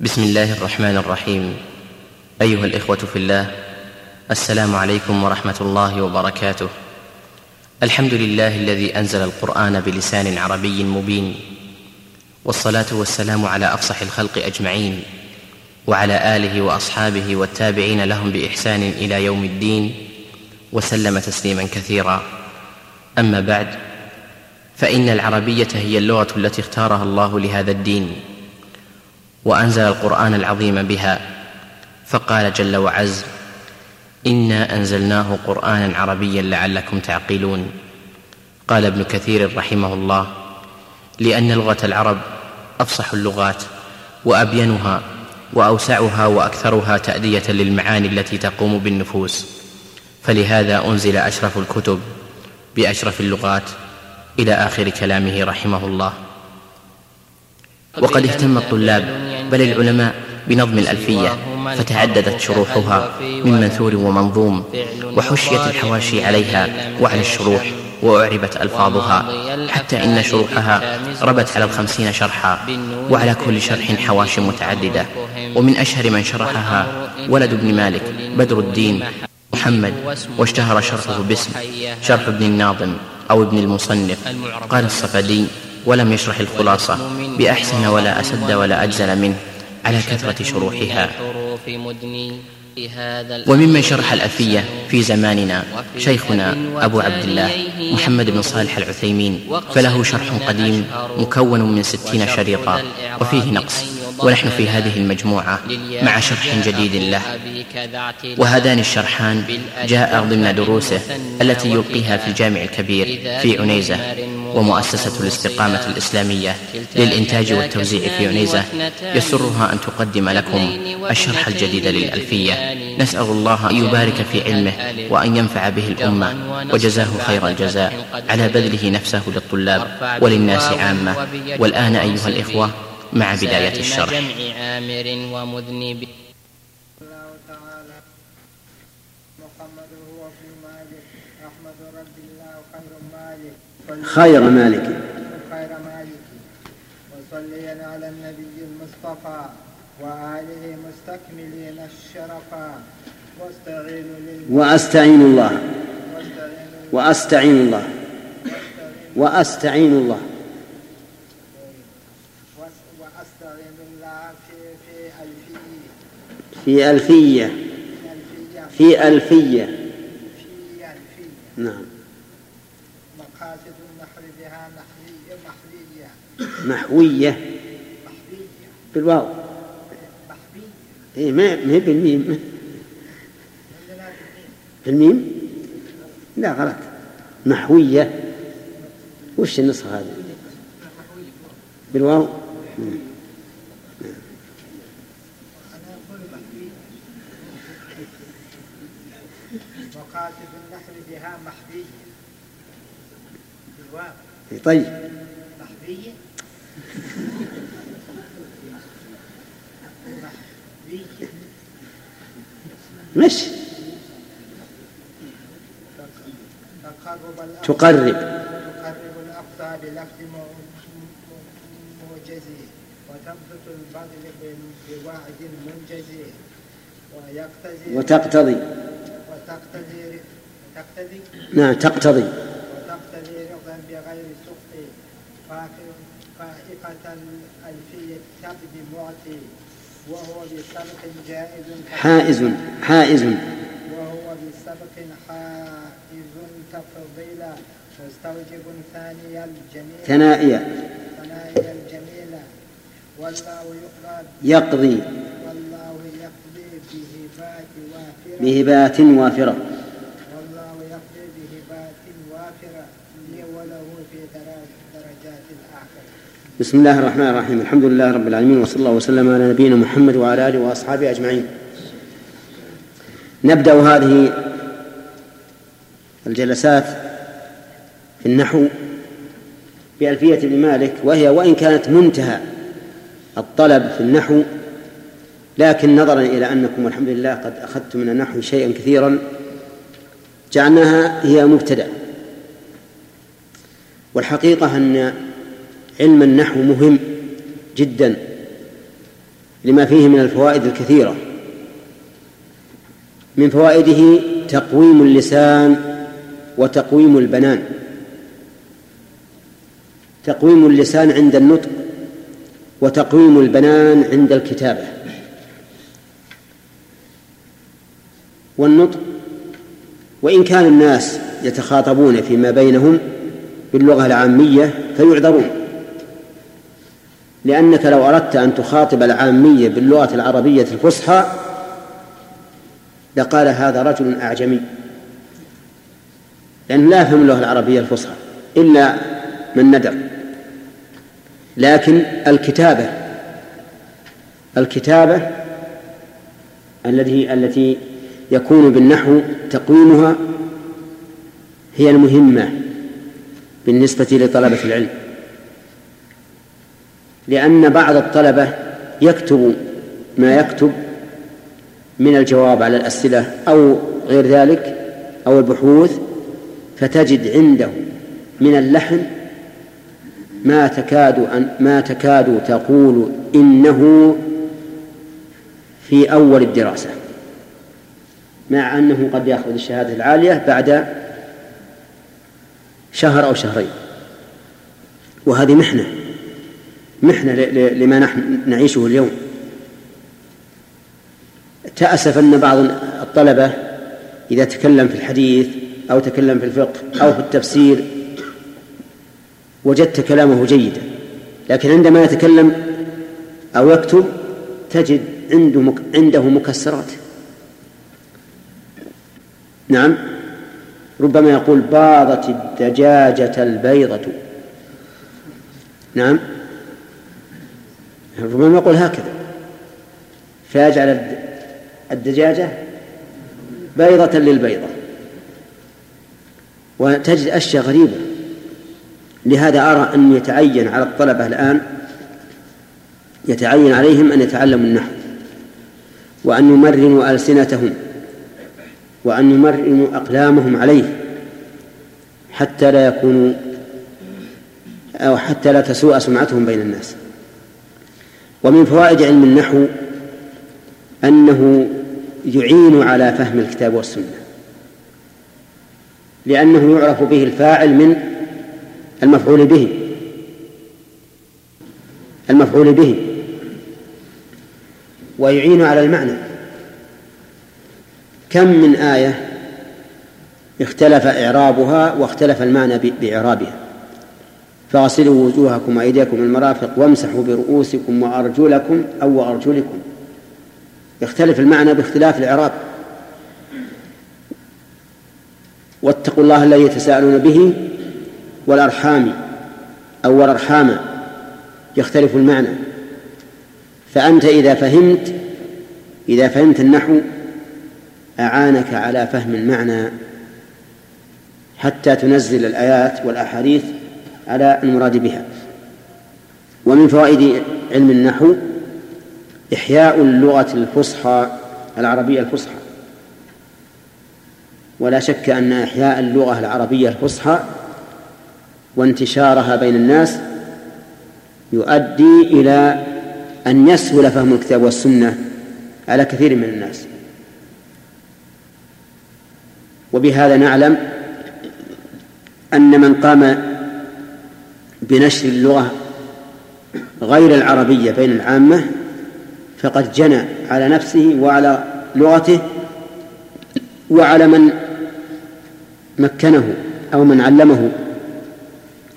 بسم الله الرحمن الرحيم. أيها الإخوة في الله السلام عليكم ورحمة الله وبركاته. الحمد لله الذي أنزل القرآن بلسان عربي مبين والصلاة والسلام على أفصح الخلق أجمعين وعلى آله وأصحابه والتابعين لهم بإحسان إلى يوم الدين وسلم تسليما كثيرا. أما بعد فإن العربية هي اللغة التي اختارها الله لهذا الدين. وأنزل القرآن العظيم بها. فقال جل وعز إنا أنزلناه قرآنا عربيا لعلكم تعقلون. قال ابن كثير رحمه الله لأن لغة العرب أفصح اللغات وأبينها وأوسعها وأكثرها تأدية للمعاني التي تقوم بالنفوس. فلهذا أنزل أشرف الكتب بأشرف اللغات إلى آخر كلامه رحمه الله. وقد اهتم الطلاب بل العلماء بنظم الألفية فتعددت شروحها من منثور ومنظوم وحشيت الحواشي عليها وعلى الشروح وأعربت ألفاظها حتى إن شروحها ربت على الخمسين شرحا وعلى كل شرح حواشي متعددة. ومن أشهر من شرحها ولد ابن مالك بدر الدين محمد واشتهر شرحه باسم شرح ابن الناظم أو ابن المصنف قال الصفدي ولم يشرح الخلاصة بأحسن ولا أسد ولا أجزل منه على كثرة شروحها. وممن شرح الألفية في زماننا شيخنا أبو عبد الله محمد بن صالح العثيمين فله شرح قديم مكون من ستين شريطا وفيه نقص. ونحن في هذه المجموعة مع شرح جديد له. وهذان الشرحان جاء ضمن دروسه التي يلقيها في الجامع الكبير في عنيزة ومؤسسة الاستقامة الإسلامية للإنتاج والتوزيع في عنيزة. يسرها أن تقدم لكم الشرح الجديد للألفية. نسأل الله أن يبارك في علمه وأن ينفع به الأمة وجزاه خير الجزاء على بذله نفسه للطلاب وللناس عامة. والآن أيها الإخوة مع بداية الشرح. جمع عامر ومذنب. الله تعالى محمد هو في مالك أحمد رب الله خير مالك. خير مالك. خير مالك وصليا على النبي المصطفى وآله مستكملين الشرفا واستعين وأستعين الله. وأستعين الله. وأستعين الله. في ألفية. في ألفية. نعم. مقاصد النحو بها نحوية محوية بالواو. إيه ما ما بالميم. بالميم؟ لا غلط. نحوية وش النسخة هذه؟ بالواو؟ بها محبية بالواو طيب. محبية محبية مش تقرب تقرب. تقرب الأقصى بلفظ موجز وتنبت البذل بوعد منجز ويقتضي وتقتضي. وتقتضي تقتضي؟ نعم تقتضي. وتقتضي رضا بغير سخط فائقة الألفية تقضي معطي وهو بسبق جائز حائز حائز. وهو بسبق حائز تفضيلا. مستوجب ثاني الجميل. ثنائيا ثنائيا الجميلة والله يقضي. يقضي بهبات وافرة. والله يقضي بهبات وافرة لي وله في درجات الآخرة بسم الله الرحمن الرحيم. الحمد لله رب العالمين وصلى الله وسلم على نبينا محمد وعلى آله وأصحابه أجمعين. نبدأ هذه الجلسات في النحو بألفية ابن مالك وهي وإن كانت منتهى الطلب في النحو لكن نظرا إلى أنكم والحمد لله قد أخذتم من النحو شيئا كثيرا جعلناها هي مبتدأ. والحقيقة أن علم النحو مهم جدا لما فيه من الفوائد الكثيرة. من فوائده تقويم اللسان وتقويم البنان. تقويم اللسان عند النطق وتقويم البنان عند الكتابة. والنطق وإن كان الناس يتخاطبون فيما بينهم باللغة العامية فيعذرون. لأنك لو أردت أن تخاطب العامية باللغة العربية الفصحى لقال هذا رجل أعجمي. لأنه لا يفهم اللغة العربية الفصحى إلا من ندر. لكن الكتابة الكتابة التي التي يكون بالنحو تقويمها هي المهمة بالنسبة لطلبة العلم. لأن بعض الطلبة يكتب ما يكتب من الجواب على الأسئلة أو غير ذلك أو البحوث فتجد عنده من اللحن ما تكاد أن ما تكاد تقول إنه في أول الدراسة مع أنه قد يأخذ الشهادة العالية بعد شهر أو شهرين وهذه محنة. محنة لما نحن نعيشه اليوم. تأسف أن بعض الطلبة إذا تكلم في الحديث أو تكلم في الفقه أو في التفسير وجدت كلامه جيدا. لكن عندما يتكلم أو يكتب تجد عنده عنده مكسرات. نعم. ربما يقول باضت الدجاجة البيضة. نعم. ربما يقول هكذا. فيجعل الدجاجة بيضة للبيضة. وتجد أشياء غريبة. لهذا أرى أن يتعين على الطلبة الآن يتعين عليهم أن يتعلموا النحو. وأن يمرنوا ألسنتهم. وأن يمرنوا أقلامهم عليه. حتى لا يكونوا أو حتى لا تسوء سمعتهم بين الناس. ومن فوائد علم النحو أنه يعين على فهم الكتاب والسنة لأنه يعرف به الفاعل من المفعول به المفعول به ويعين على المعنى. كم من آية اختلف إعرابها واختلف المعنى بإعرابها؟ فاغسلوا وجوهكم وأيديكم المرافق وامسحوا برؤوسكم وأرجلكم أو أرجلكم. يختلف المعنى باختلاف الإعراب. واتقوا الله الذي يتساءلون به والأرحام أو والأرحام. يختلف المعنى. فأنت إذا فهمت إذا فهمت النحو أعانك على فهم المعنى حتى تنزل الآيات والأحاديث على المراد بها. ومن فوائد علم النحو إحياء اللغة الفصحى العربية الفصحى. ولا شك أن إحياء اللغة العربية الفصحى وانتشارها بين الناس يؤدي إلى أن يسهل فهم الكتاب والسنة على كثير من الناس. وبهذا نعلم أن من قام بنشر اللغة غير العربية بين العامة فقد جنى على نفسه وعلى لغته وعلى من مكنه أو من علمه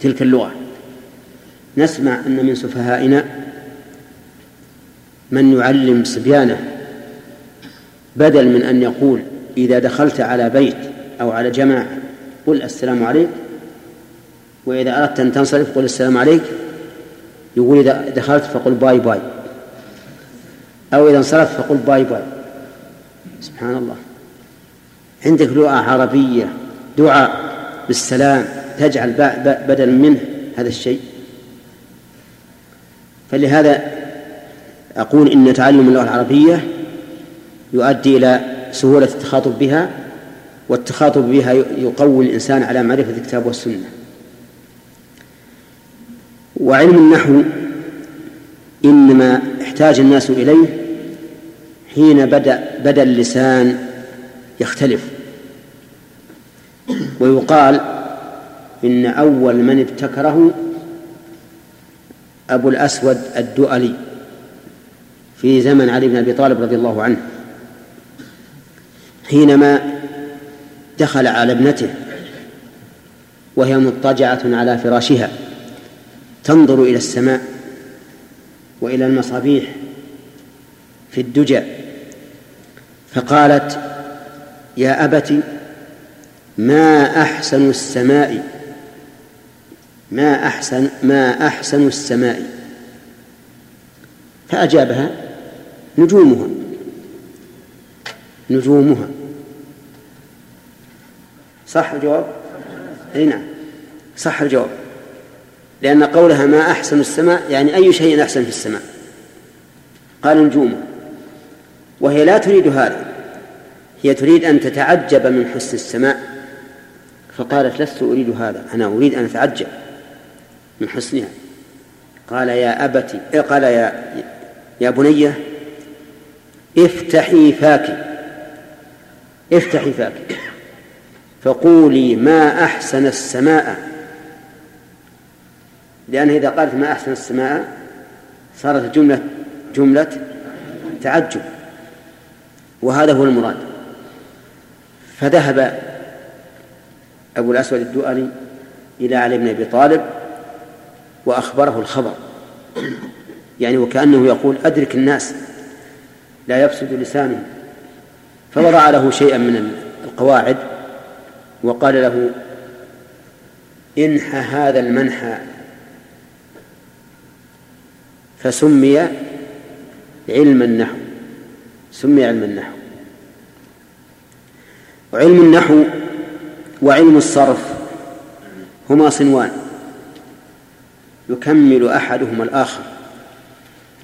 تلك اللغة. نسمع أن من سفهائنا من يعلم صبيانه بدل من أن يقول إذا دخلت على بيت أو على جماعة قل السلام عليك وإذا أردت أن تنصرف قل السلام عليك. يقول إذا دخلت فقل bye bye. أو إذا انصرفت فقل bye bye. سبحان الله. عندك لغة عربية دعاء بالسلام تجعل بدلا منه هذا الشيء. فلهذا أقول إن تعلم اللغة العربية يؤدي إلى سهولة التخاطب بها والتخاطب بها يقوي الإنسان على معرفة الكتاب والسنة. وعلم النحو إنما احتاج الناس إليه حين بدأ بدأ اللسان يختلف. ويقال إن أول من ابتكره أبو الأسود الدؤلي في زمن علي بن أبي طالب رضي الله عنه حينما دخل على ابنته وهي مضطجعة على فراشها. تنظر إلى السماء وإلى المصابيح في الدجى. فقالت يا أبت ما أحسن السماء؟ ما أحسن ما أحسن السماء؟ فأجابها نجومها. نجومها. صح الجواب؟ أي نعم صح الجواب. لأن قولها ما أحسن السماء يعني أي شيء أحسن في السماء. قال نجومه وهي لا تريد هذا هي تريد أن تتعجب من حسن السماء. فقالت لست أريد هذا أنا أريد أن أتعجب من حسنها. قال يا أبت إيه قال يا يا بنية افتحي فاك افتحي فاك فقولي ما أحسن السماء؟ لأن إذا قالت ما أحسن السماء صارت الجملة جملة تعجب. وهذا هو المراد. فذهب أبو الأسود الدؤلي إلى علي بن أبي طالب وأخبره الخبر. يعني وكأنه يقول أدرك الناس لا يفسد لسانه. فوضع له شيئا من القواعد وقال له انحى هذا المنحى فسمي علم النحو سمي علم النحو. وعلم النحو وعلم الصرف هما صنوان يكمل أحدهما الآخر.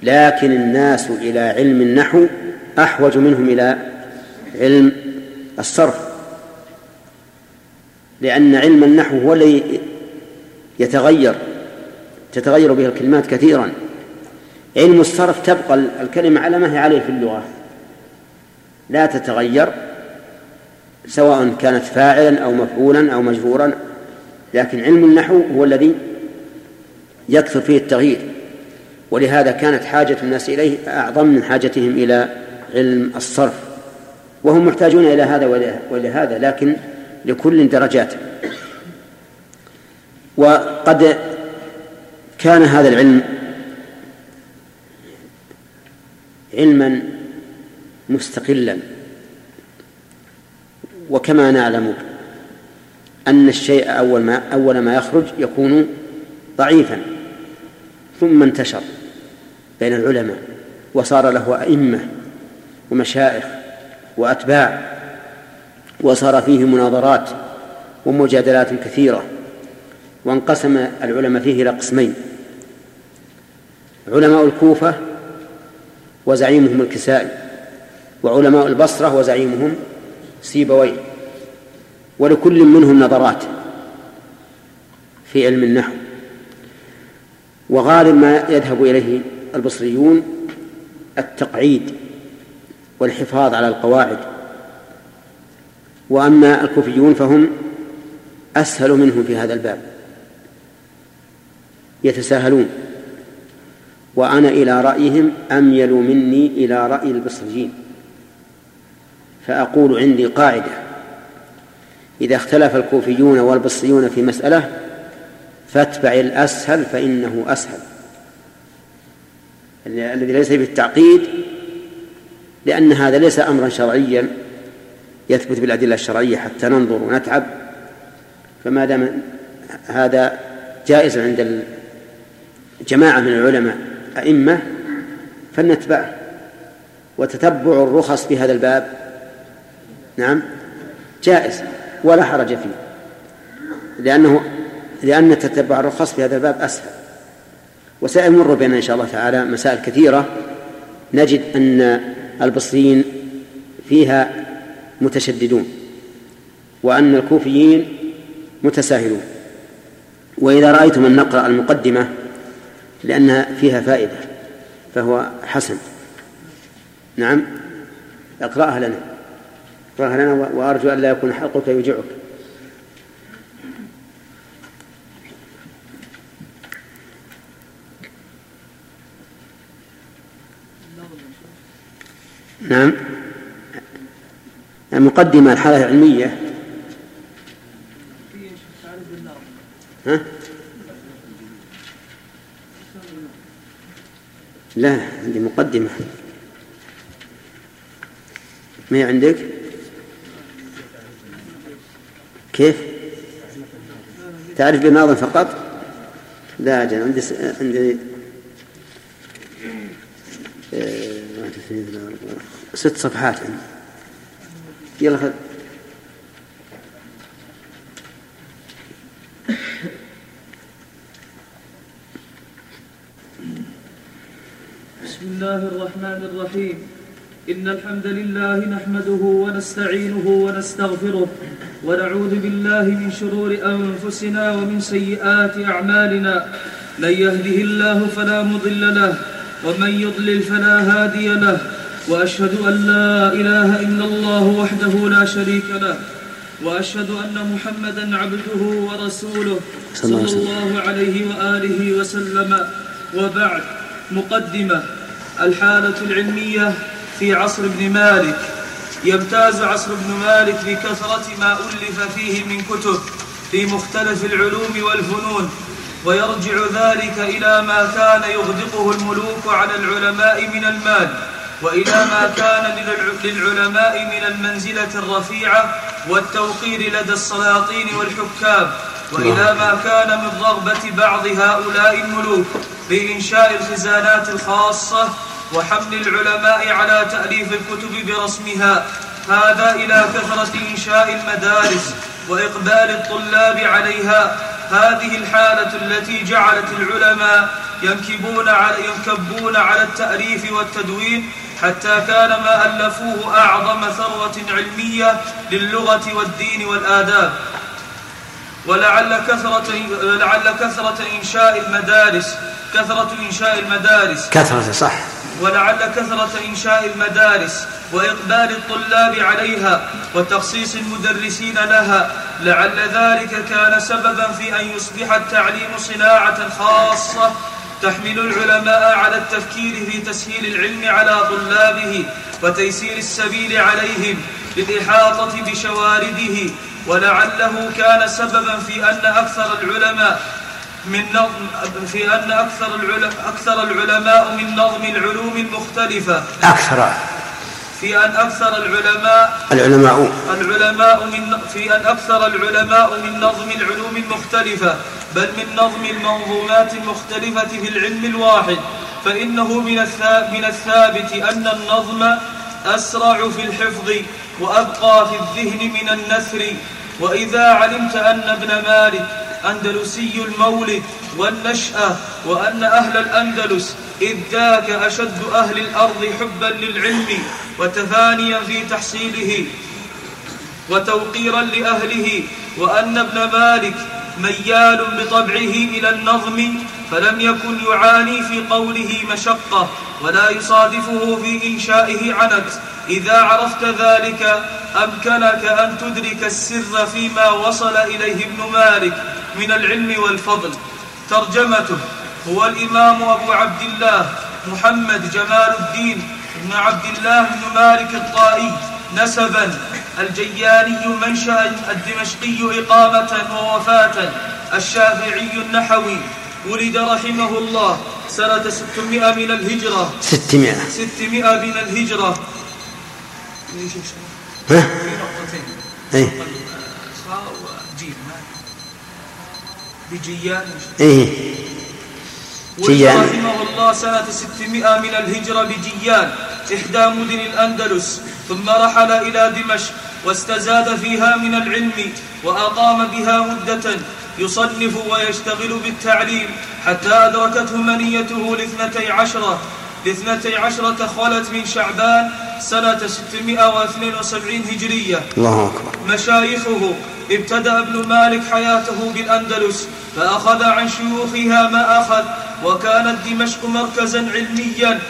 لكن الناس إلى علم النحو أحوج منهم إلى علم الصرف لأن علم النحو هو الذي يتغير تتغير به الكلمات كثيرا. علم الصرف تبقى الكلمة على ما هي عليه في اللغة. لا تتغير سواء كانت فاعلا أو مفعولا أو مجرورا لكن علم النحو هو الذي يكثر فيه التغيير. ولهذا كانت حاجة الناس إليه أعظم من حاجتهم إلى علم الصرف. وهم محتاجون إلى هذا وإلى هذا لكن لكل درجات. وقد كان هذا العلم علما مستقلا. وكما نعلم أن الشيء أول ما أول ما يخرج يكون ضعيفا ثم انتشر بين العلماء وصار له أئمة ومشايخ وأتباع وصار فيه مناظرات ومجادلات كثيرة وانقسم العلماء فيه إلى قسمين. علماء الكوفة وزعيمهم الكسائي وعلماء البصرة وزعيمهم سيبويه ولكل منهم نظرات في علم النحو. وغالب ما يذهب إليه البصريون التقعيد والحفاظ على القواعد. وأما الكوفيون فهم أسهل منهم في هذا الباب يتساهلون. وأنا إلى رأيهم أميل مني إلى رأي البصريين. فأقول عندي قاعدة. إذا اختلف الكوفيون والبصريون في مسألة فاتبع الأسهل فإنه أسهل. الذي ليس بالتعقيد لأن هذا ليس أمرا شرعيا يثبت بالأدلة الشرعية حتى ننظر ونتعب. فما دام هذا جائز عند جماعة من العلماء أئمة فلنتبعه وتتبع الرخص في هذا الباب. نعم. جائز ولا حرج فيه. لأنه لأن تتبع الرخص في هذا الباب أسهل. وسيمر بنا إن شاء الله تعالى مسائل كثيرة نجد أن البصريين فيها متشددون وأن الكوفيين متساهلون. وإذا رأيتم أن نقرأ المقدمة لأنها فيها فائدة فهو حسن. نعم. اقرأها لنا. اقرأها لنا وأرجو أن لا يكون حلقك يوجعك نعم. المقدمة الحالة العلمية. ها؟ لا عندي مقدمة. ما عندك؟ كيف؟ تعرف بالناظم فقط؟ لا أجل عندي عندي آه، ست صفحات عندي. يلا خذ بسم الله الرحمن الرحيم. إن الحمد لله نحمده ونستعينه ونستغفره ونعوذ بالله من شرور أنفسنا ومن سيئات أعمالنا. من يهده الله فلا مضل له ومن يضلل فلا هادي له وأشهد أن لا إله إلا الله وحده لا شريك له وأشهد أن محمدا عبده ورسوله صلى الله عليه وآله وسلم. وبعد مقدمة. الحالة العلمية في عصر ابن مالك. يمتاز عصر ابن مالك بكثرة ما ألف فيه من كتب في مختلف العلوم والفنون ويرجع ذلك إلى ما كان يغدقه الملوك على العلماء من المال وإلى ما كان للعلماء من المنزلة الرفيعة والتوقير لدى السلاطين والحكام وإلى ما كان من رغبة بعض هؤلاء الملوك بإنشاء الخزانات الخاصة وحمل العلماء على تأليف الكتب برسمها. هذا إلى كثرة إنشاء المدارس وإقبال الطلاب عليها. هذه الحالة التي جعلت العلماء ينكبون على ينكبون على التأليف والتدوين حتى كان ما ألفوه أعظم ثروة علمية للغة والدين والآداب. ولعل كثرة لعل كثرة إنشاء المدارس. كثرة إنشاء المدارس. كثرة صح. ولعل كثرة إنشاء المدارس وإقبال الطلاب عليها وتخصيص المدرسين لها لعل ذلك كان سببا في أن يصبح التعليم صناعة خاصة تحمل العلماء على التفكير في تسهيل العلم على طلابه وتيسير السبيل عليهم للإحاطة بشوارده ولعله كان سببا في أن أكثر العلماء من نظم في أن أكثر العلماء, أكثر العلماء من نظم العلوم المختلفة أكثر. في أن أكثر العلماء العلماء. العلماء من في أن أكثر العلماء من نظم العلوم المختلفة بل من نظم المنظومات المختلفة في العلم الواحد. فإنه من من الثابت أن النظم أسرع في الحفظ وأبقى في الذهن من النثر. وإذا علمت أن ابن مالك أندلسي المولد والنشأة وأن أهل الأندلس إذ ذاك أشد أهل الأرض حبا للعلم وتفانيا في تحصيله وتوقيرا لأهله وأن ابن مالك ميال بطبعه إلى النظم فلم يكن يعاني في قوله مشقة ولا يصادفه في إنشائه عنت. إذا عرفت ذلك أمكنك أن تدرك السر فيما وصل إليه ابن مالك من العلم والفضل. ترجمته هو الإمام أبو عبد الله محمد جمال الدين. بن عبد الله بن مالك الطائي نسبا الجياني منشأ الدمشقي إقامة ووفاة الشافعي النحوي ولد رحمه الله سنة ستمائة من الهجرة. ستمائة. ستمائة من الهجرة. ها؟ في نقطتين. إيه. وجيم بجيان. إيه. جيان. رحمه الله سنة ستمائة من الهجرة بجيان إحدى مدن الأندلس ثم رحل إلى دمشق واستزاد فيها من العلم وأقام بها مدة يصنف ويشتغل بالتعليم حتى أدركته منيته لاثنتي عشرة لاثنتي عشرة خلت من شعبان سنة 672 هجرية. الله أكبر. مشايخه ابتدأ ابن مالك حياته بالأندلس فأخذ عن شيوخها ما أخذ وكانت دمشق مركزا علميا.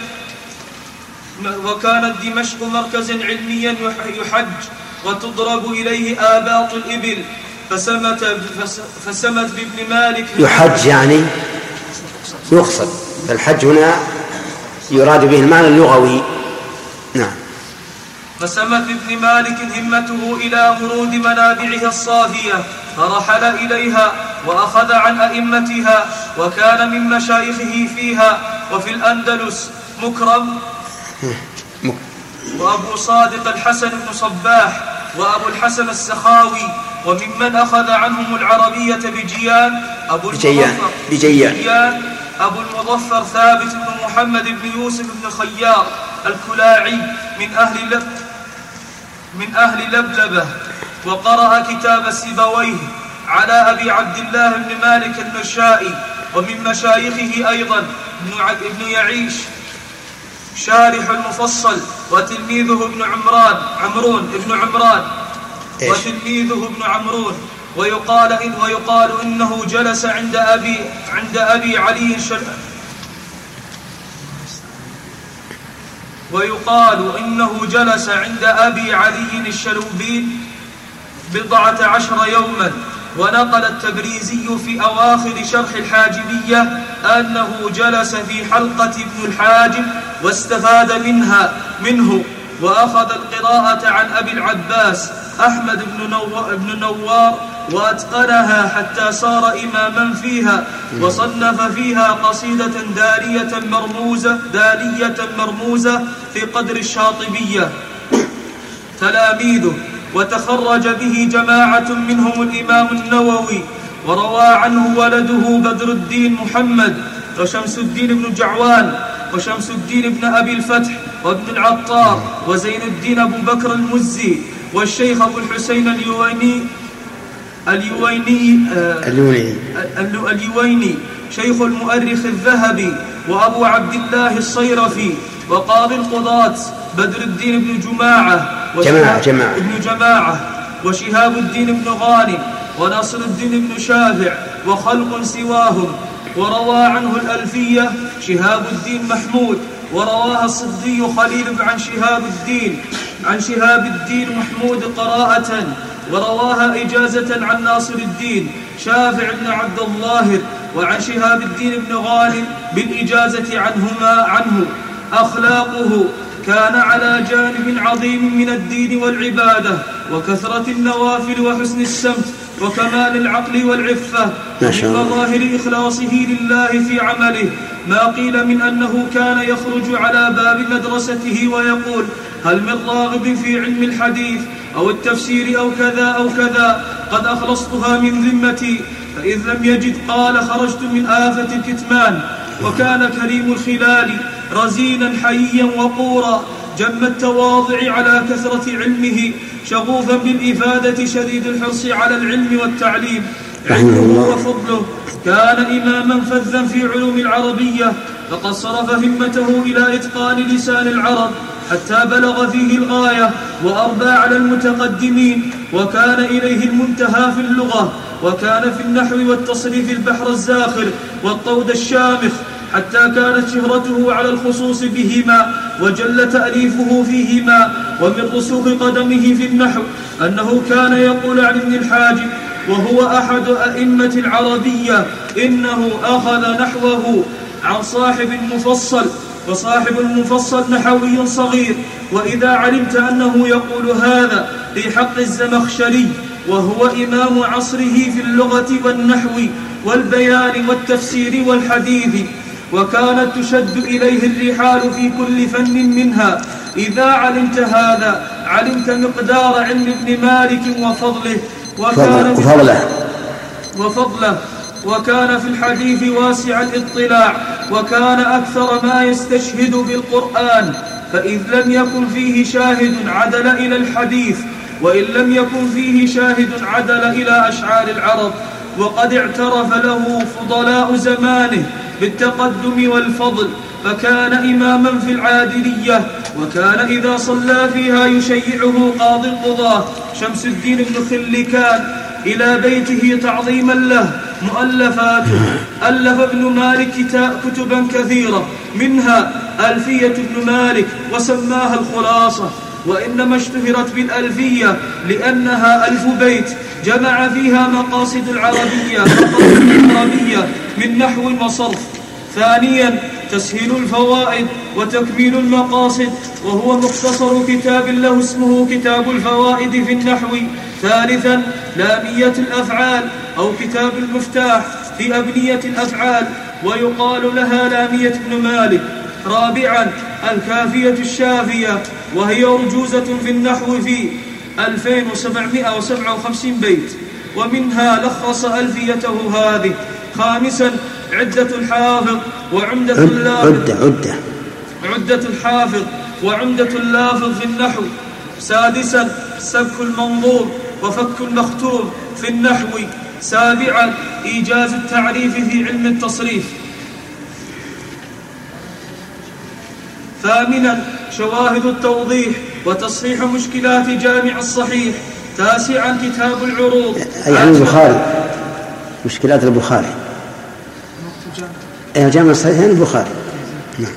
وكانت دمشق مركزا علميا يحج وتضرب إليه آباط الإبل. فسمت, فسمت بابن مالك يحج يعني يقصد. فالحج هنا يراد به المعنى اللغوي. نعم. فسمت ابن مالك همته إلى مرود منابعها الصافية. فرحل إليها وأخذ عن أئمتها وكان من مشايخه فيها وفي الأندلس مكرم وأبو صادق الحسن بن صباح وأبو الحسن السخاوي وممن أخذ عنهم العربية بجيان أبو بجيان بجيان أبو المظفر ثابت بن محمد بن يوسف بن خيار الكلاعي من أهل لب من أهل لبلبة. وقرأ كتاب سيبويه على أبي عبد الله بن مالك المشائي ومن مشايخه أيضا ابن يعيش. شارح المفصل وتلميذه ابن عمران عمرون ابن عمران. وتلميذه ابن عمرون. ويقال إن ويقال إنه جلس عند أبي عند أبي علي شل ويقال إنه جلس عند أبي علي الشلوبين بضعة عشر يوما ونقل التبريزي في أواخر شرح الحاجبية أنه جلس في حلقة ابن الحاجب واستفاد منها منه وأخذ القراءة عن أبي العباس أحمد بن, نو... بن نوار وأتقنها حتى صار إماما فيها وصنف فيها قصيدة دالية مرموزة دالية مرموزة في قدر الشاطبية. تلاميذه وتخرج به جماعة منهم الإمام النووي وروى عنه ولده بدر الدين محمد وشمس الدين بن جعوان وشمس الدين بن أبي الفتح وابن العطار وزين الدين أبو بكر المزي والشيخ أبو الحسين اليويني اليويني آه، اليويني اليويني شيخ المؤرخ الذهبي وأبو عبد الله الصيرفي وقاضي القضاة بدر الدين بن جماعة جماعة جماعة. ابن جماعة وشهاب الدين بن غانم وناصر الدين بن شافع وخلق سواهم وروى عنه الألفية شهاب الدين محمود ورواها الصدي خليل عن شهاب الدين عن شهاب الدين محمود قراءة ورواها إجازة عن ناصر الدين شافع بن عبد الظاهر وعن شهاب الدين بن غانم بالإجازة عنهما عنه. أخلاقه كان على جانب عظيم من الدين والعبادة وكثرة النوافل وحسن السمت وكمال العقل والعفة من مظاهر إخلاصه لله في عمله. ما قيل من أنه كان يخرج على باب مدرسته ويقول هل من راغب في علم الحديث أو التفسير أو كذا أو كذا قد أخلصتها من ذمتي فإذ لم يجد قال خرجت من آفة الكتمان وكان كريم الخلال رزينا حيا وقورا جم التواضع على كثرة علمه شغوفا بالإفادة شديد الحرص على العلم والتعليم. علمه وفضله. كان إماما فذا في علوم العربية فقد صرف همته إلى إتقان لسان العرب حتى بلغ فيه الغاية وأربى على المتقدمين. وكان إليه المنتهى في اللغة وكان في النحو والتصريف البحر الزاخر والطود الشامخ. حتى كانت شهرته على الخصوص بهما وجل تأليفه فيهما ومن رسوخ قدمه في النحو أنه كان يقول عن ابن الحاجب وهو أحد أئمة العربية إنه أخذ نحوه عن صاحب المفصل وصاحب المفصل نحوي صغير وإذا علمت أنه يقول هذا في حق الزمخشري وهو إمام عصره في اللغة والنحو والبيان والتفسير والحديث وكانت تشد إليه الرحال في كل فن منها. إذا علمت هذا علمت مقدار علم ابن مالك وفضله. وكان وفضله. وفضله. وكان في الحديث واسع الاطلاع. وكان أكثر ما يستشهد بالقرآن. فإذ لم يكن فيه شاهد عدل إلى الحديث. وإن لم يكن فيه شاهد عدل إلى أشعار العرب. وقد اعترف له فضلاء زمانه بالتقدم والفضل فكان إماما في العادلية وكان إذا صلى فيها يشيعه قاضي القضاة شمس الدين بن خلكان إلى بيته تعظيما له مؤلفاته ألف ابن مالك كتبا كثيرة منها ألفية ابن مالك وسماها الخلاصة وإنما اشتهرت بالألفية لأنها ألف بيت جمع فيها مقاصد العربية مقاصد العربية من نحو وصرف. ثانيا تسهيل الفوائد وتكميل المقاصد وهو مختصر كتاب له اسمه كتاب الفوائد في النحو. ثالثا لامية الأفعال أو كتاب المفتاح في أبنية الأفعال ويقال لها لامية ابن مالك. رابعا الكافية الشافية وهي أرجوزة في النحو في 2757 بيت ومنها لخص ألفيته هذه. خامسا عدة الحافظ وعمدة اللافظ عدة عدة. عدة الحافظ وعمدة اللافظ في النحو. سادسا سبك المنظور وفك المختوم في النحو. سابعا إيجاز التعريف في علم التصريف. ثامنا شواهد التوضيح وتصحيح مشكلات جامع الصحيح تاسعا كتاب العروض. أي عن البخاري؟ مشكلات البخاري. أي جامع الصحيح عن البخاري. نعم.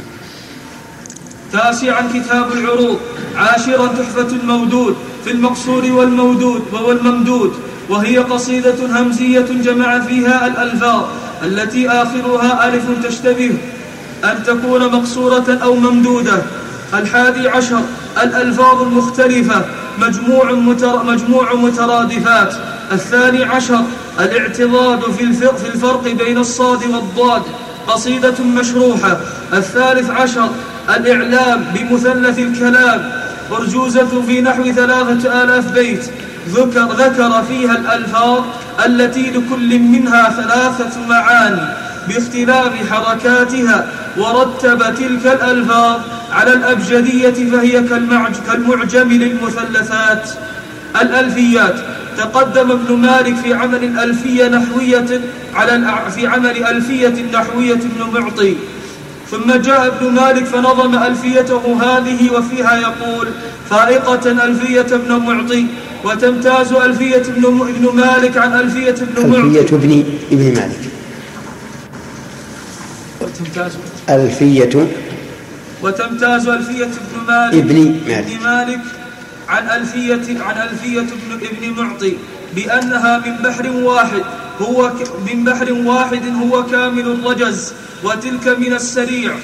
تاسعا كتاب العروض. عاشرا تحفة المودود في المقصور والمودود والممدود وهي قصيدة همزية جمع فيها الألفاظ التي آخرها ألف تشتبه. أن تكون مقصورة أو ممدودة. الحادي عشر الألفاظ المختلفة مجموع, متر مجموع مترادفات. الثاني عشر الاعتضاد في الفرق بين الصاد والضاد قصيدة مشروحة. الثالث عشر الإعلام بمثلث الكلام أرجوزة في نحو ثلاثة آلاف بيت. ذكر, ذكر فيها الألفاظ التي لكل منها ثلاثة معاني. باختلاف حركاتها ورتب تلك الألفاظ على الأبجدية فهي كالمعجم للمثلثات. الألفيات تقدم ابن مالك في عمل ألفية نحوية على في عمل ألفية نحوية ابن معطي. ثم جاء ابن مالك فنظم ألفيته هذه وفيها يقول فائقة ألفية ابن معطي وتمتاز ألفية ابن, ابن مالك عن ألفية ابن معطي. ألفية ابن ابن مالك. وتمتاز ألفية وتمتاز ألفية ابن مالك ابن مالك, ابن مالك. عن ألفية عن ألفية ابن, ابن معطي بأنها من بحر واحد هو من بحر واحد هو كامل الرجز وتلك من السريع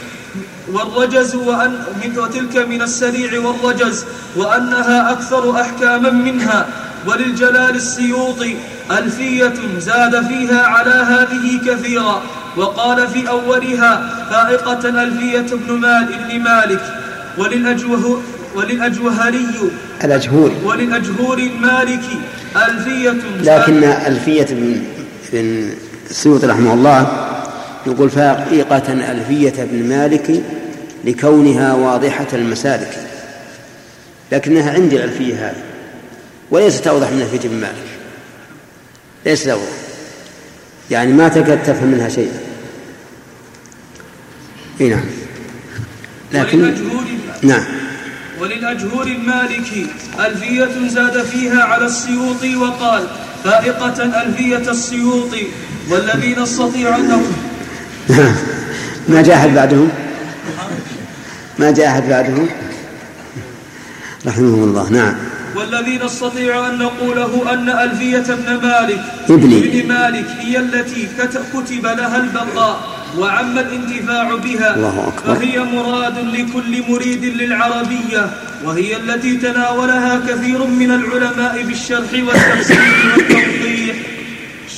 والرجز وأن من وتلك من السريع والرجز وأنها أكثر أحكاما منها. وللجلال السيوطي ألفية زاد فيها على هذه كثيرا. وقال في أولها فائقة ألفية ابن مال ابن مالك وللأجوه وللأجوهري الأجهوري. وللأجهوري المالكي ألفية لكن ألفية بن بن السيوطي رحمه الله يقول فائقة ألفية ابن مالك لكونها واضحة المسالك لكنها عندي الألفية هذه وليست أوضح من ألفية ابن مالك. ليست أوضح. يعني ما تكاد تفهم منها شيئا. إي نعم. لكن نعم. وللأجهور المالكي ألفية زاد فيها على السيوطي وقال فائقة ألفية السيوطي والذي نستطيع أن ما جاء أحد بعدهم؟ ما جاء أحد بعدهم؟ رحمه الله. نعم. والذي نستطيع أن نقوله أن ألفية ابن مالك ابن, مالك هي التي كتب لها البقاء وعم الانتفاع بها الله أكبر. فهي مراد لكل مريد للعربية وهي التي تناولها كثير من العلماء بالشرح والتفسير والتوضيح.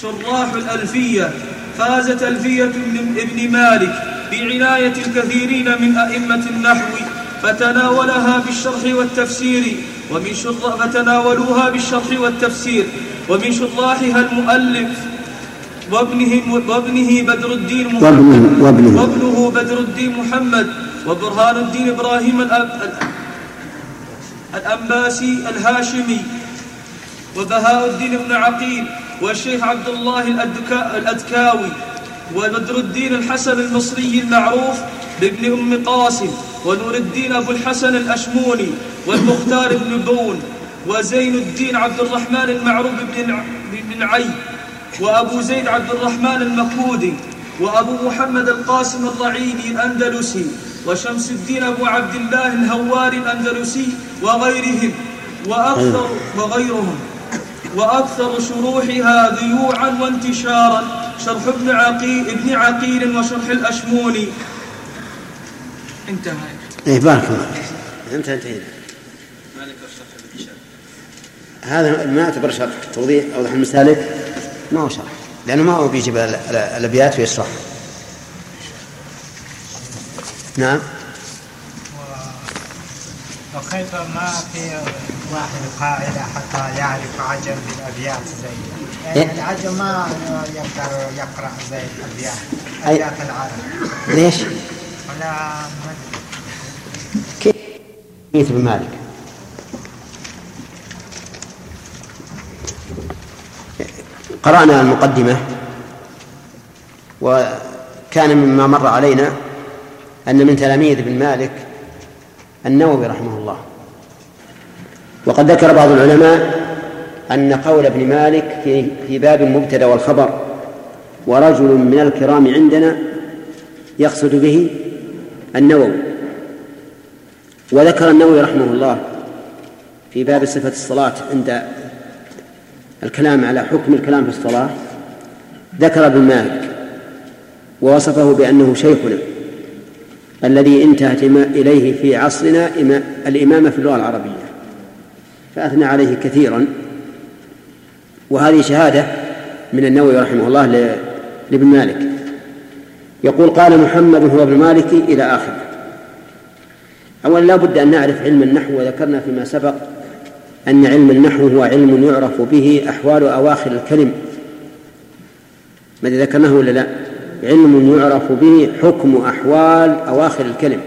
شراح الألفية. فازت ألفية ابن مالك بعناية الكثيرين من أئمة النحو فتناولها بالشرح والتفسير ومن شر فتناولوها بالشرح والتفسير ومن شراحها المؤلف وابنه وابنه بدر الدين محمد. وابنه, وابنه. بدر الدين محمد. وبرهان الدين إبراهيم الأنباسي الهاشمي. وبهاء الدين بن عقيل. والشيخ عبد الله الأدكاوي. وبدر الدين الحسن المصري المعروف بابن أم قاسم ونور الدين أبو الحسن الأشموني والمختار بن بون وزين الدين عبد الرحمن المعروف بن العي وأبو زيد عبد الرحمن المكودي وأبو محمد القاسم الرعيني الأندلسي وشمس الدين أبو عبد الله الهواري الأندلسي وغيرهم وأكثر وغيرهم. وأكثر شروحها ذيوعا وانتشارا شرح ابن عقيل ابن عقيل وشرح الأشموني انتهى إيه بارك الله انتهى انتهينا هذا ما يعتبر شرح توضيح أوضح المسالك؟ ما هو شرح لأنه ما هو بيجيب الأبيات ويشرح. نعم. وكيف ما في واحد قاعدة حتى يعرف عجم بالأبيات زي يعني العجم ما يقدر يقرأ زي الأبيات أبيات العرب. ليش؟ ولا كيف بن مالك؟ قرأنا المقدمة وكان مما مر علينا أن من تلاميذ ابن مالك النووي رحمه الله. وقد ذكر بعض العلماء أن قول ابن مالك في في باب المبتدأ والخبر ورجل من الكرام عندنا يقصد به النووي. وذكر النووي رحمه الله في باب صفة الصلاة عند الكلام على حكم الكلام في الصلاة ذكر ابن مالك ووصفه بأنه شيخنا. الذي انتهت إليه في عصرنا الإمامة في اللغة العربية. فأثنى عليه كثيرا. وهذه شهادة من النووي رحمه الله لابن مالك. يقول قال محمد هو ابن مالك إلى آخره. أولا لا بد أن نعرف علم النحو وذكرنا فيما سبق أن علم النحو هو علم يعرف به أحوال أواخر الكلم. ماذا ذكرناه ولا لا. علم يعرف به حكم أحوال أواخر الكلم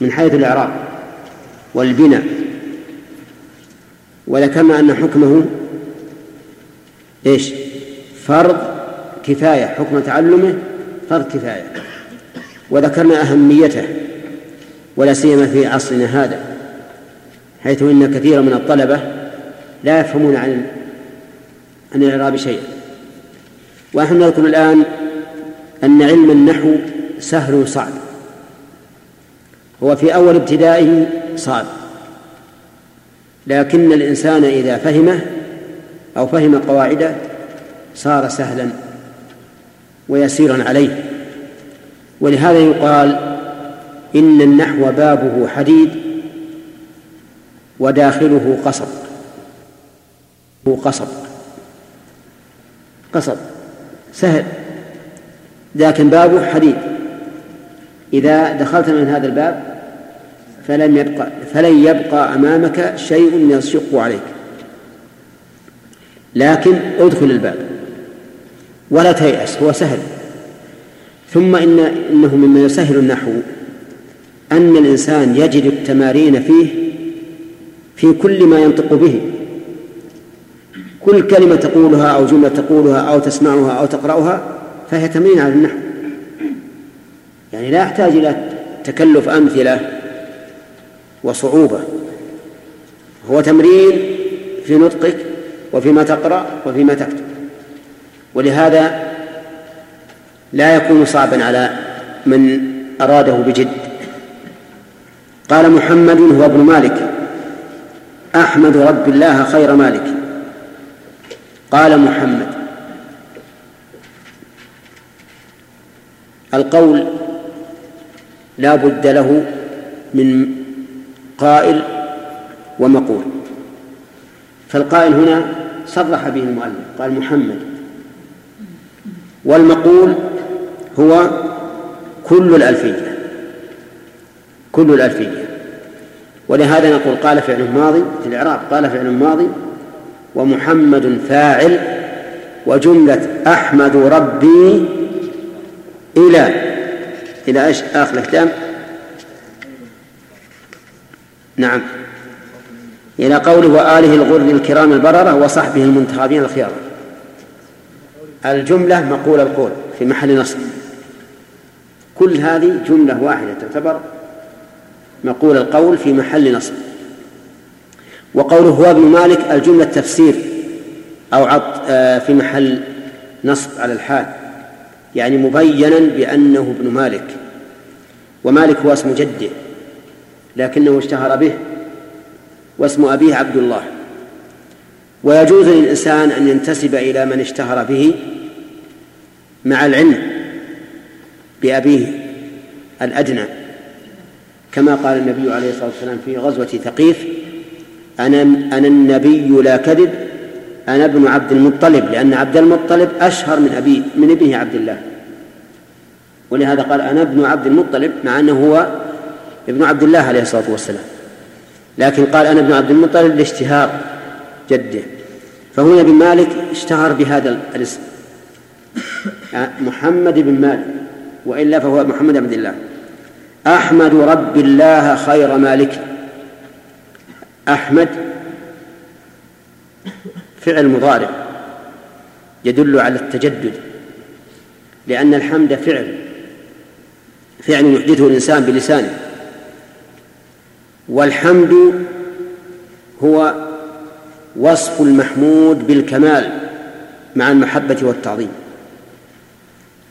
من حيث الإعراب والبناء. وذكرنا أن حكمه إيش؟ فرض كفاية حكم تعلمه فرض كفاية. وذكرنا أهميته ولا سيما في عصرنا هذا حيث إن كثيرا من الطلبة لا يفهمون عن عن الإعراب شيئا. ونحن نذكر الآن أن علم النحو سهل صعب. هو في أول ابتدائه صعب. لكن الإنسان إذا فهمه أو فهم قواعده صار سهلا ويسيرا عليه. ولهذا يقال إن النحو بابه حديد وداخله قصب. هو قصب. قصب. سهل. لكن بابه حديد إذا دخلت من هذا الباب فلم يبقى فلن يبقى أمامك شيء يشق عليك. لكن ادخل الباب. ولا تيأس هو سهل. ثم إن إنه مما يسهل النحو. أن الإنسان يجد التمارين فيه في كل ما ينطق به. كل كلمة تقولها أو جملة تقولها أو تسمعها أو تقرأها فهي تمرين على النحو. يعني لا يحتاج إلى تكلف أمثلة وصعوبة. هو تمرين في نطقك وفيما تقرأ وفيما تكتب. ولهذا لا يكون صعبا على من أراده بجد. قال محمد هو ابن مالك. أحمد رب الله خير مالك. قال محمد. القول لا بد له من قائل ومقول. فالقائل هنا صرح به المؤلف قال محمد. والمقول هو كل الألفية كل الألفية. ولهذا نقول قال فعل ماضي في الإعراب قال فعل ماضي ومحمد فاعل وجملة أحمد ربي إلى. إلى إيش؟ آخر الكتاب نعم. إلى قوله وآله الغر الكرام البررة وصحبه المنتخبين الخيار الجملة مقول القول في محل نصب. كل هذه جملة واحدة تعتبر مقول القول في محل نصب. وقوله هو ابن مالك الجملة تفسير أو عط آه، في محل نصب على الحال. يعني مبينا بأنه ابن مالك. ومالك هو اسم جده لكنه اشتهر به واسم أبيه عبد الله. ويجوز للإنسان أن ينتسب إلى من اشتهر به مع العلم بأبيه الأدنى كما قال النبي عليه الصلاة والسلام في غزوة ثقيف أنا أنا النبي لا كذب أنا ابن عبد المطلب لأن عبد المطلب أشهر من أبي من ابنه عبد الله. ولهذا قال أنا ابن عبد المطلب مع أنه هو ابن عبد الله عليه الصلاة والسلام. لكن قال أنا ابن عبد المطلب لاشتهار جده. فهنا بن مالك اشتهر بهذا الاسم. محمد بن مالك وإلا فهو محمد عبد الله. أحمد رب الله خير مالك أحمد فعل مضارع يدل على التجدد لأن الحمد فعل فعل يحدثه الإنسان بلسانه والحمد هو وصف المحمود بالكمال مع المحبة والتعظيم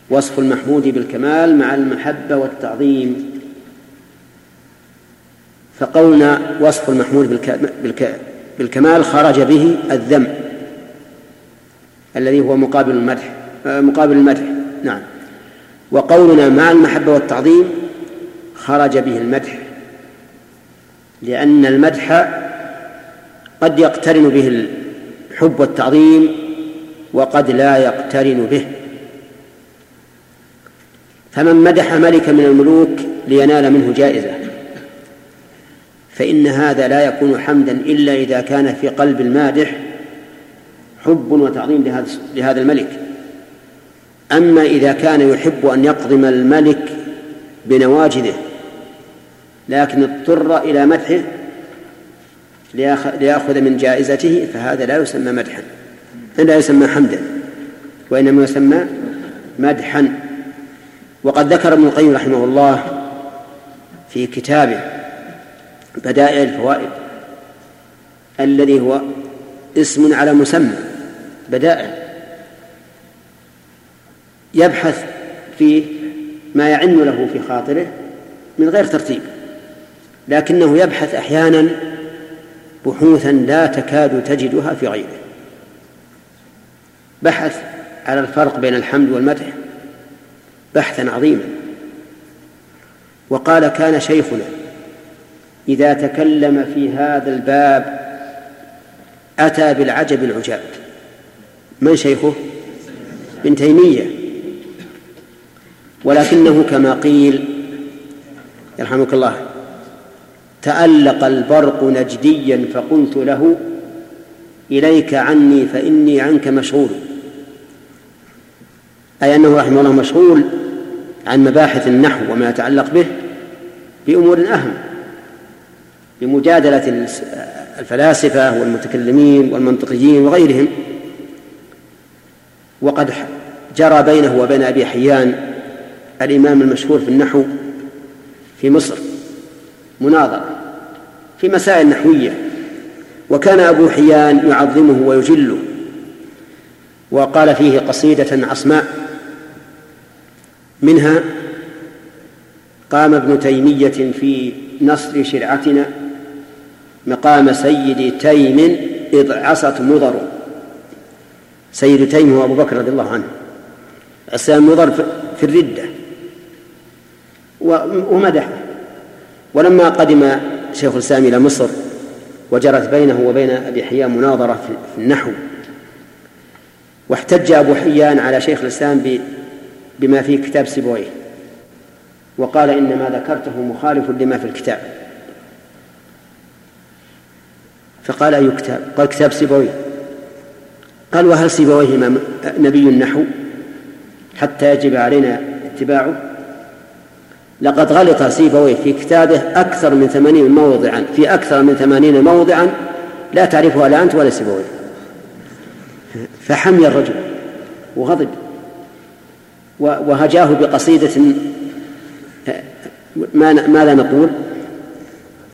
وصف المحمود بالكمال مع المحبة والتعظيم. فقولنا وصف المحمود بالكمال خرج به الذم الذي هو مقابل المدح مقابل المدح نعم. وقولنا مع المحبة والتعظيم خرج به المدح لأن المدح قد يقترن به الحب والتعظيم وقد لا يقترن به. فمن مدح ملكا من الملوك لينال منه جائزة. فإن هذا لا يكون حمدا إلا إذا كان في قلب المادح حب وتعظيم لهذا لهذا الملك. أما إذا كان يحب أن يقضم الملك بنواجذه لكن اضطر إلى مدحه ليأخذ من جائزته فهذا لا يسمى مدحا. لا يسمى حمدا وإنما يسمى مدحا. وقد ذكر ابن القيم رحمه الله في كتابه بدائع الفوائد الذي هو اسم على مسمى بدائع. يبحث فيه ما يعن له في خاطره من غير ترتيب لكنه يبحث أحيانا بحوثا لا تكاد تجدها في غيره. بحث على الفرق بين الحمد والمدح بحثا عظيما. وقال كان شيخنا إذا تكلم في هذا الباب أتى بالعجب العجاب. من شيخه؟ ابن تيمية. ولكنه كما قيل يرحمك الله تألق البرق نجديا فقلت له إليك عني فإني عنك مشغول. أي أنه رحمه الله مشغول عن مباحث النحو وما يتعلق به بأمور أهم. بمجادلة الفلاسفة والمتكلمين والمنطقيين وغيرهم. وقد جرى بينه وبين أبي حيان الإمام المشهور في النحو في مصر مناظرة في مسائل نحوية. وكان أبو حيان يعظمه ويجله. وقال فيه قصيدة عصماء منها قام ابن تيمية في نصر شرعتنا مقام سيد تيم إذ عصت مضر. سيد تيم هو أبو بكر رضي الله عنه. عصيان مضر في الردة. ومدحه. ولما قدم شيخ الإسلام إلى مصر وجرت بينه وبين أبي حيان مناظرة في النحو. واحتج أبو حيان على شيخ الإسلام بما في كتاب سيبويه. وقال إن ما ذكرته مخالف لما في الكتاب. فقال أي كتاب؟ قال كتاب سيبويه. قال وهل سيبويه نبي النحو حتى يجب علينا اتباعه؟ لقد غلط سيبويه في كتابه أكثر من ثمانين موضعا في أكثر من ثمانين موضعا لا تعرفها لا أنت ولا سيبويه. فحمي الرجل وغضب. وهجاه بقصيدة ماذا نقول.